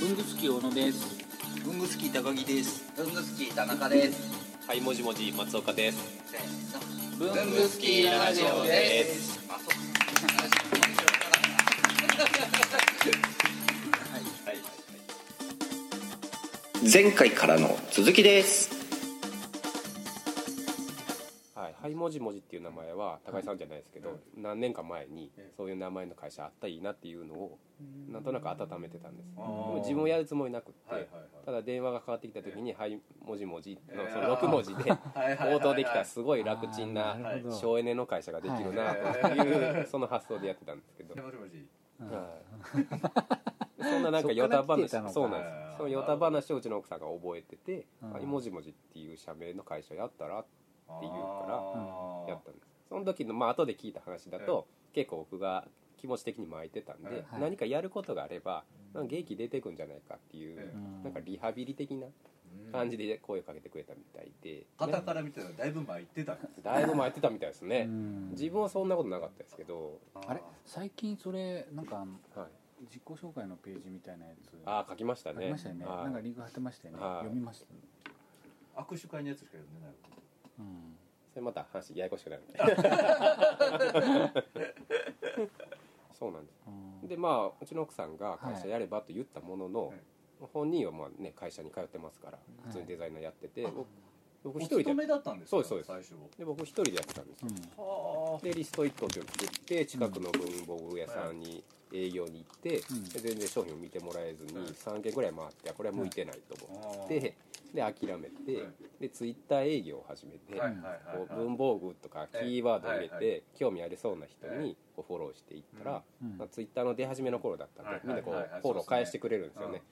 文具好き小野です。文具好き高木です。文具好き田中です。はい、もじもじ松岡です。せーの文具好きラジオです。あそう前回からの続きですはい、はい、もじもじっていう名前は高井さんじゃないですけど、何年か前にそういう名前の会社あったらいいなっていうのをなんとなく温めてたんです。でも自分はやるつもりなくって、ただ電話がかかってきた時に「はい、もじもじ」のその6文字で 応答できたらすごい楽ちんな省エネの会社ができるなというその発想でやってたんですけど。そんななんかヨタ話そうなんです。そのヨタ話をうちの奥さんが覚えてて「うん。はいもじもじ」っていう社名の会社やったらって言うからやったんです。その時のまあ後で聞いた話だと結構僕が気持ち的に巻いてたんで、はい。何かやることがあればなんか元気出てくんじゃないかっていう、ん。なんかリハビリ的な感じで声をかけてくれたみたいで、肩から見てたらだいぶ前行ってたんですだいぶ巻いてたみたいですね、うん。自分はそんなことなかったですけど、あれ？最近それなんかはい、自己紹介のページみたいなやつ。ああ書きましたね。書きましたよね。はい。なんかリンク貼ってましたよね。はい。読みました握手会のやつしか読んでなそれまた話ややこしくなる そうなんです。うん。でまあうちの奥さんが会社やればと言ったものの、はい。本人はまあね会社に通ってますから普通にデザイナーやってて、僕僕お一人で勤めだったんですか？そうですそうです。最初で僕一人でやってたんですよ、はでリストイットを作って近くの文房具屋さんに営業に行って、うん。で全然商品を見てもらえずにはい。3軒ぐらい回ってあこれは向いてないと思って、で諦めて、はい。でツイッター営業を始めて、こう文房具とかキーワードを入れて、興味ありそうな人にこうフォローしていったら、うん。まあ、ツイッターの出始めの頃だったんで、はいみんなこう、フォロー返してくれるんですよね。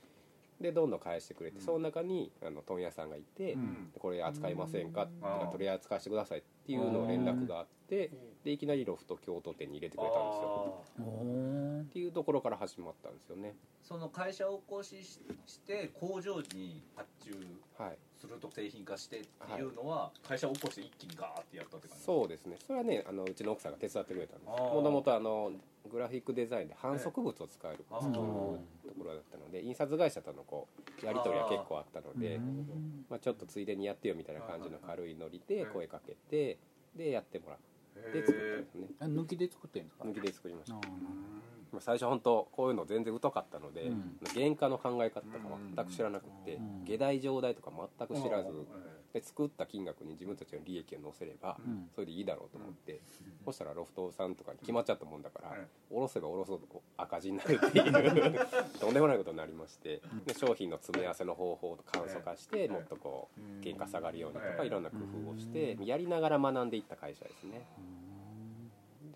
で、でどんどん返してくれて、うん。その中にあの問屋さんがいて、これ扱いませんか、ん。とか取り扱わせてくださいっていうのを連絡があってでいきなりロフト京都店に入れてくれたんですよ。っていうところから始まったんですよね。その会社を起こししして工場に発注はい。すると製品化してっていうのは会社を起こして一気にガーってやったって感じそうですね。それはねあのうちの奥さんが手伝ってくれたんですもともとあのグラフィックデザインで反則物を使えるところだったので印刷会社とのこうやり取りは結構あったのでうん。まあ、ちょっとついでにやってよみたいな感じの軽いノリで声かけてでやってもらって作ったんですね。あ抜きで作ってるんですか？抜きで作りました。最初本当こういうの全然疎かったので、うん。原価の考え方とか全く知らなくて、うん。下代上代とか全く知らず、うんで作った金額に自分たちの利益を乗せれば、うん。それでいいだろうと思って、そしたらロフトさんとかに決まっちゃったもんだから、はい下ろせば下ろすほど赤字になるっていう とんでもないことになりまして、で商品の詰め合わせの方法を簡素化して、もっとこう原価下がるようにとか、はいいろんな工夫をしてやりながら学んでいった会社ですね。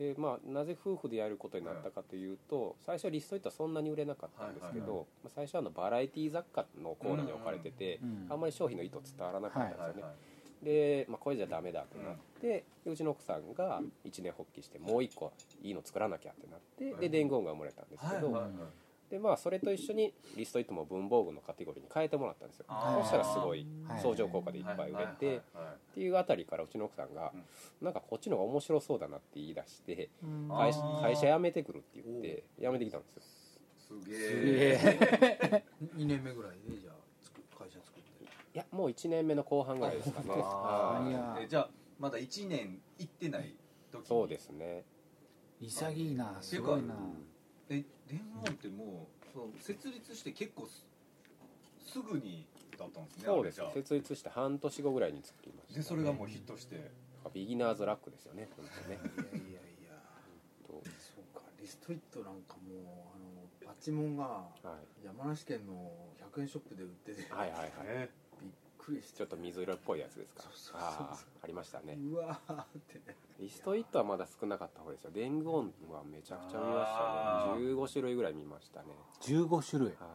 でまあ、なぜ夫婦でやることになったかというと最初リストイットはそんなに売れなかったんですけど、まあ、最初はあのバラエティ雑貨のコーナーに置かれてて、うんあんまり商品の意図伝わらなかったんですよね、はいで、まあ、これじゃダメだってなって、でうちの奥さんが一年発起してもう一個いいの作らなきゃってなってで伝言が生まれたんですけど、でまあそれと一緒にリストイットも文房具のカテゴリーに変えてもらったんですよ。そしたらすごいはい。相乗効果でいっぱい売れて、っていうあたりからうちの奥さんが、なんかこっちの方が面白そうだなって言い出して、うん。会社辞めてくるって言って辞めてきたんですよ。すげすえ。げえ2年目ぐらいでじゃあつく会社作って。いやもう1年目の後半ぐらいですかね。じゃあまだ1年行ってない時に。そうですね。潔いなすごいな。え電話ってもうその設立して結構すすぐにだったんですねそうです設立して半年後ぐらいに作りました、あでそれがもうヒットして。ビギナーズラックですよね本当ね。いやいやいや。と。そうかリストイットなんかもうあのパチモンがはい。山梨県の100円ショップで売ってて。はいはいはい。えびっくりしちょっと水色っぽいやつですか？ああありましたね。うわーって。ねリストイットはまだ少なかった方ですよ伝言はめちゃくちゃ見ましたあね15種類ぐらい見ましたね。15種類。は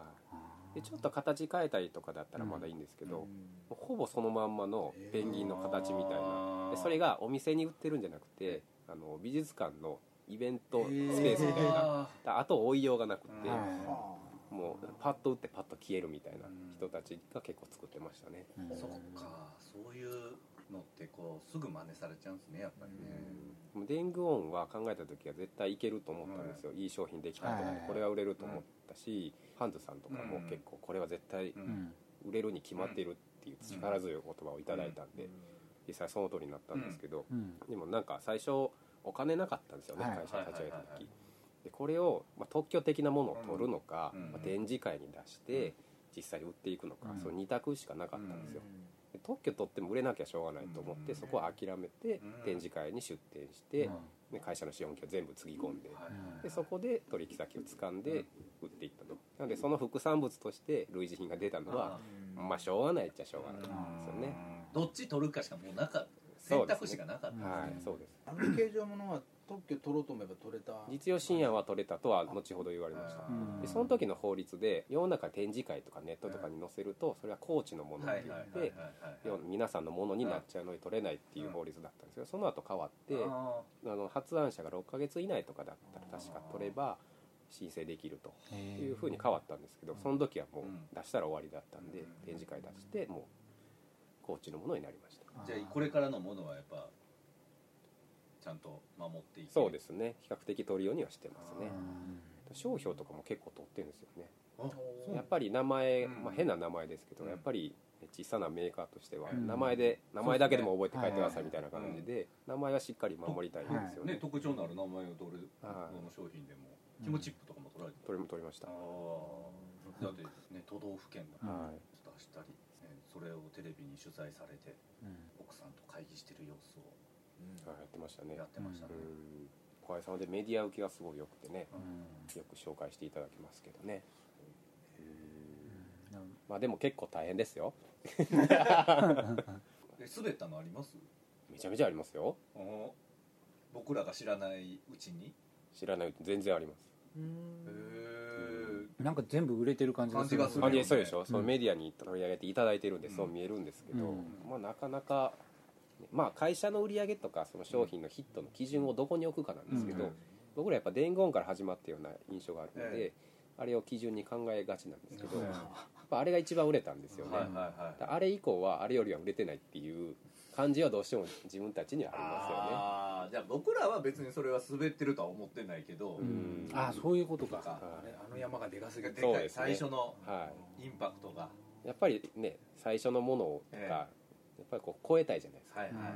い。でちょっと形変えたりとかだったらまだいいんですけど、うん。ほぼそのまんまのペンギンの形みたいな。でそれがお店に売ってるんじゃなくてあの美術館のイベントスペへーースみたいな。あと追いようがなくて、もうパッと打ってパッと消えるみたいな人たちが結構作ってましたね、うん。そっか。そういうのってこうすぐ真似されちゃうんですねやっぱりね、でもデングオンは考えた時は絶対いけると思ったんですよ、いい商品できたとかはいこれは売れると思ったし、ハンズさんとかも結構これは絶対うん。うん売れるに決まっているっていう力強い言葉をいただいたんで、実際その通りになったんですけど、うん。でもなんか最初お金なかったんですよね、はい。会社立ち上げたはいはいはいはい。時でこれを、まあ、特許的なものを取るのか、うん。まあ、展示会に出して実際に売っていくのか、うん。その2択しかなかったんですよ、で特許取っても売れなきゃしょうがないと思って、うん。そこは諦めてうん。展示会に出展して、うん。で会社の資本金を全部つぎ込んで,、はい。でそこで取引先を掴んで売っていったと。なのでその副産物として類似品が出たのはまあしょうがないっちゃしょうがないですよね、どっち取るかしかもうなかった。選択肢がなかったはいそうです。あの形状ものは特許取ろうと思えば取れた。実用新案は取れたとは後ほど言われました。うん。でその時の法律で世の中展示会とかネットとかに載せるとそれは高知のものって言って皆さんのものになっちゃうのに取れないっていう法律だったんですけどその後変わってああの発案者が6ヶ月以内とかだったら確か取れば申請できるというふうに変わったんですけどその時はもう出したら終わりだったんで展示会出してもう高知のものになりました。ーじゃあこれからのものはやっぱちゃんと守っていくそうですね。比較的取るようにはしてますね。うん商標とかも結構取ってるんですよね。あやっぱり名前、うん。まあ、変な名前ですけど、うん。やっぱり小さなメーカーとしてはうん。名前で、名前だけでも覚えて帰ってくださいみたいな感じで、名前はしっかり守りたいんですよね、ね特徴のある名前をどれはい。どの商品でもキモチップとかも取られて取り取りました、ああだってね都道府県がはい。出したり、ねそれをテレビに取材されてうん。奥さんと会議してる様子をはい、やってましたね。やってましたね、うん。小林さんでメディア受けがすごい良くてねうん。よく紹介していただきますけどね。うん。まあでも結構大変ですよ。え滑ったのあります？めちゃめちゃありますよ。お僕らが知らないうちに？知らないうちに全然あります。へえなんか全部売れてる感じがする。感じがする感じそうでしょ、んそのメディアに取り上げていただいてるんで、うんそう見えるんですけど、うん。まあ、なかなか、まあ、会社の売り上げとかその商品のヒットの基準をどこに置くかなんですけど、うん。僕らやっぱ伝言から始まったような印象があるので、えあれを基準に考えがちなんですけど、うんやっぱあれが一番売れたんですよね、はいはいはい。だからあれ以降はあれよりは売れてないっていう感じはどうしても自分たちにはありますよね。ああじゃあ僕らは別にそれは滑ってるとは思ってないけど、うん。あそういうことか。か。あれあの山がでかすぎてね。最初のはインパクトが。やっぱりね最初のものとか、えっぱりこう超えたいじゃないですか。はいはいはいはい。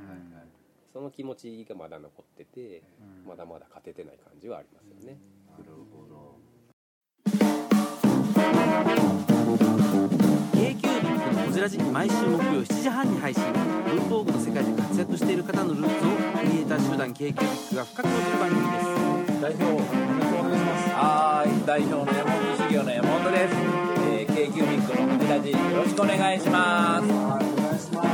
その気持ちがまだ残っててうん。まだまだ勝ててない感じはありますよね、なるほど。K q b のこじらじ毎週木曜7時半に配信文房具の世界で活躍している方のルーツをクリエイター集団 k q b が深く落ちる番組です。代表よろしくお願いします。はい代表の山本修行の山本です、えー、k q ミックのこじらじよろしくお願いします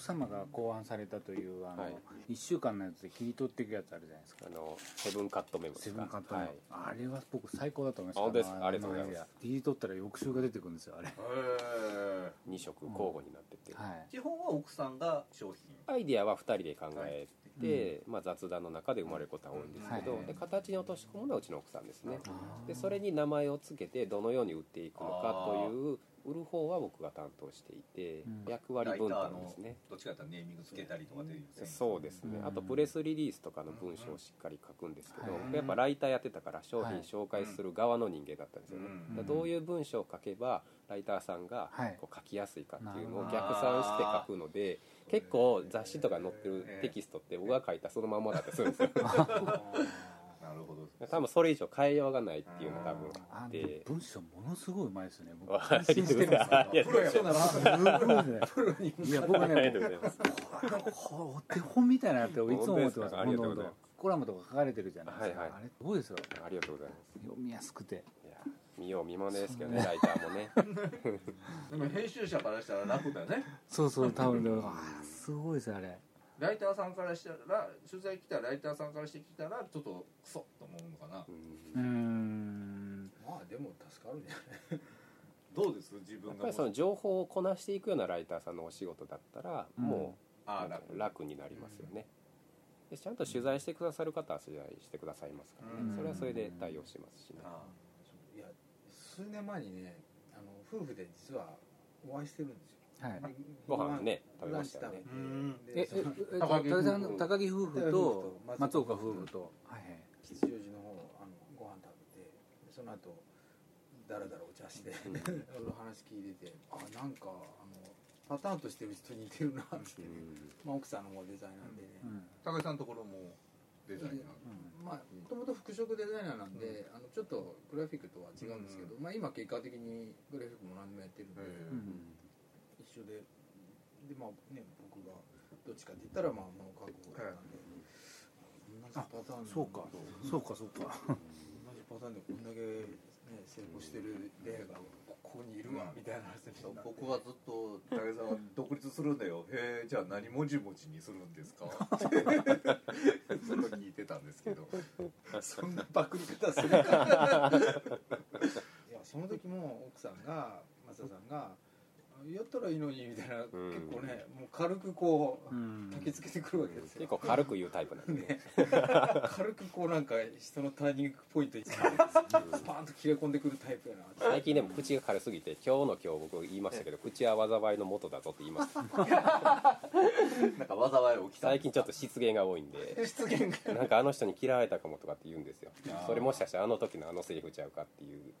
奥様が考案されたというあの、はい。1週間のやつで切り取っていくやつあるじゃないですか。あのセブンカットメモですか？セブンカットの、はい、あれは僕最高だと思いましたあ本当です。ありがとうございます。の切り取ったら翌週が出てくるんですよあれ、へえ2色交互になってて、はい。基本は奥さんが商品。アイディアは2人で考えて、まあ、雑談の中で生まれることは多いんですけど、はい。で形に落とし込むのはうちの奥さんですね。でそれに名前を付けてどのように売っていくのかという売る方は僕が担当していて、うん。役割分担ですね。どっちかというとネーミングつけたりとかでいうそうですね、うん。あとプレスリリースとかの文章をしっかり書くんですけど、うんやっぱライターやってたから商はい品紹介する側の人間だったんですよね、うん。だからどういう文章を書けばライターさんがはい。こう書きやすいかっていうのをな逆算して書くので結構雑誌とか載ってるテキストって僕が書いたそのままだったりするんですよ なるほど。多分それ以上変えようがないっていうのが多分あって。文章ものすごいうまいですよね。僕あ感心してるんですけどすごいです。ねいや僕ねお手本みたいなのっていつも思ってます。ありがとうございます。コラムとか書かれてるじゃないですか、はいはい。あれすごいですよありがとうございます読みやすくて。いや見よう見まねですけどねライターもね。でも編集者からしたら楽だよね。そうそう多分。ねあーすごいですよあれライターさんからしたら取材来たライターさんからしてきたらちょっとクソと思うのかな。うん。うーん。まあでも助かるんじゃない？どうです？自分がやっぱりその情報をこなしていくようなライターさんのお仕事だったらもうんか楽に。なりますよね。でちゃんと取材してくださる方は取材してくださいますからうん。ねそれはそれで対応しますしね。あいや数年前にねあの夫婦で実はお会いしてるんですよご飯ね食べましたよね。え高木さんの高木夫婦と松松岡岡夫婦と。はいはい。吉祥寺の方あのご飯食べてでその後だらだらお茶してうん。いろいろ話聞いててあなんかあのパターンとしてる人似てるなって、まあ、奥さんの方デザイナーでね、うん。高井さんのところもデザイナー。まあもともと服飾デザイナーなんで、あのちょっとグラフィックとは違うんですけど、まあ、今結果的にグラフィックも何でもやってるんで、一緒ででまあね僕がどっちかって言ったらまあ物書く方だったんで、同じパターンそうか。そうかそうか。同じパターンでこんだけ、ね、成功してる例がここにいるわ、みたいな話になって。僕はずっと「武井さんは独立するんだよ。へえじゃあ何文字文字にするんですか?」ずっと聞いてたんですけど。そんなパクリ方するか。いやその時も奥さんが松田さんが「やったらいいのに」みたいな、結構ねもう軽くこううん。焚きつけてくるわけですよ。結構軽く言うタイプなんでね。ね。軽くこうなんか人のターニングポイントにスパーンと切れ込んでくるタイプやな。最近でも口が軽すぎて今日の今日僕言いましたけど口は災いの元だぞって言います なんか災い起きた。最近ちょっと失言が多いんで。出現が。なんかあの人に嫌われたかもとかって言うんですよ。それもしかしてあの時のあのセリフちゃうかっていう。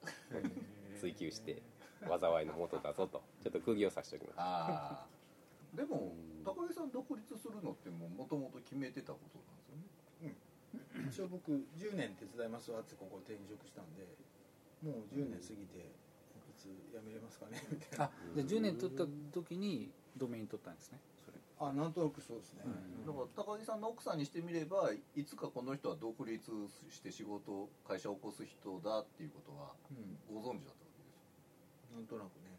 追求して災いの元だぞと。ちょっと釘を刺しておきます。ああでも高木さん独立するのってもともと決めてたことなんですよね。一応僕10年手伝いますわってここ転職したんでもう10年過ぎていつ辞めれますかねみたいな。あじゃあ10年取った時にドメイン取ったんですねそれ。あなんとなくそうですね、だから高木さんの奥さんにしてみればいつかこの人は独立して仕事会社を起こす人だっていうことはうん。ご存知だったなんとなくね。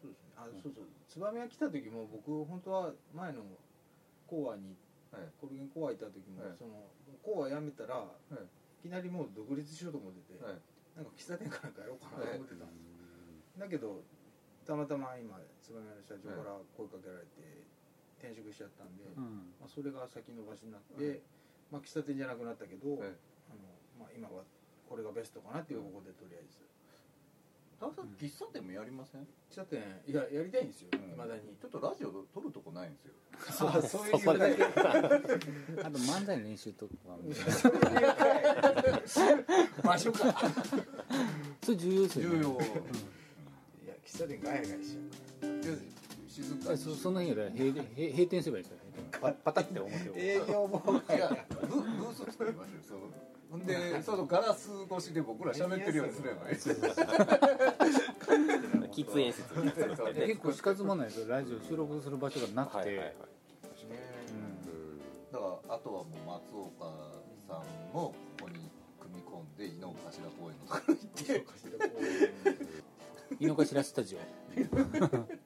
そうですね。あそうそう。燕が来た時も僕本当は前の講和にはい。コルゲン講和行った時も、はい。その講和辞めたら、い。い、きなりもう独立しようと思ってて、はい。なんか喫茶店かなんかやろうかなと思ってた。んです、だけどたまたま今燕の社長から声かけられて転職しちゃったんで、うん。まあ、それが先延ばしになって、まあ、喫茶店じゃなくなったけど、はい。あのまあ、今はこれがベストかなっていうここでとりあえず高木さん喫茶店もやりません？喫茶店いややりたいんですよ。いま、うん。だに。ちょっとラジオ撮るとこないんですよ。あ そういうあと漫才の練習とかは場所かそれ重要。ですよね重要いや喫茶店ガヤガヤし。ちゃうで静かに。そその辺やら閉店すればいいですよパパタって表を営業妨害いやブブース作りましょうほんでそのガラス越しで僕ら喋ってるようにすればいい。喫煙室。結構死活問題ですよ。ラジオ収録する場所がなくて、だからあとはもう松岡さんもここに組み込んで井の頭公園のところに行って。井の頭スタジオ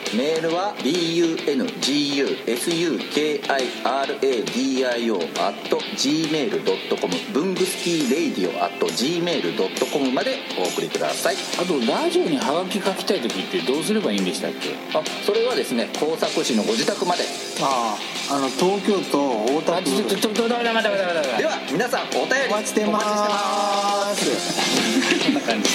メールは bungusukiradio.gmail.com 文具スキーレイディオ .gmail.com までお送りください。あとラジオにハガキ書きたい時ってどうすればいいんでしたっけ？あそれはですね工作士のご自宅まで。あああの東京都大田あ区ちょちょちょちょダメダメダメダメダメでは皆さんお便りお待ちしてますこんな感じ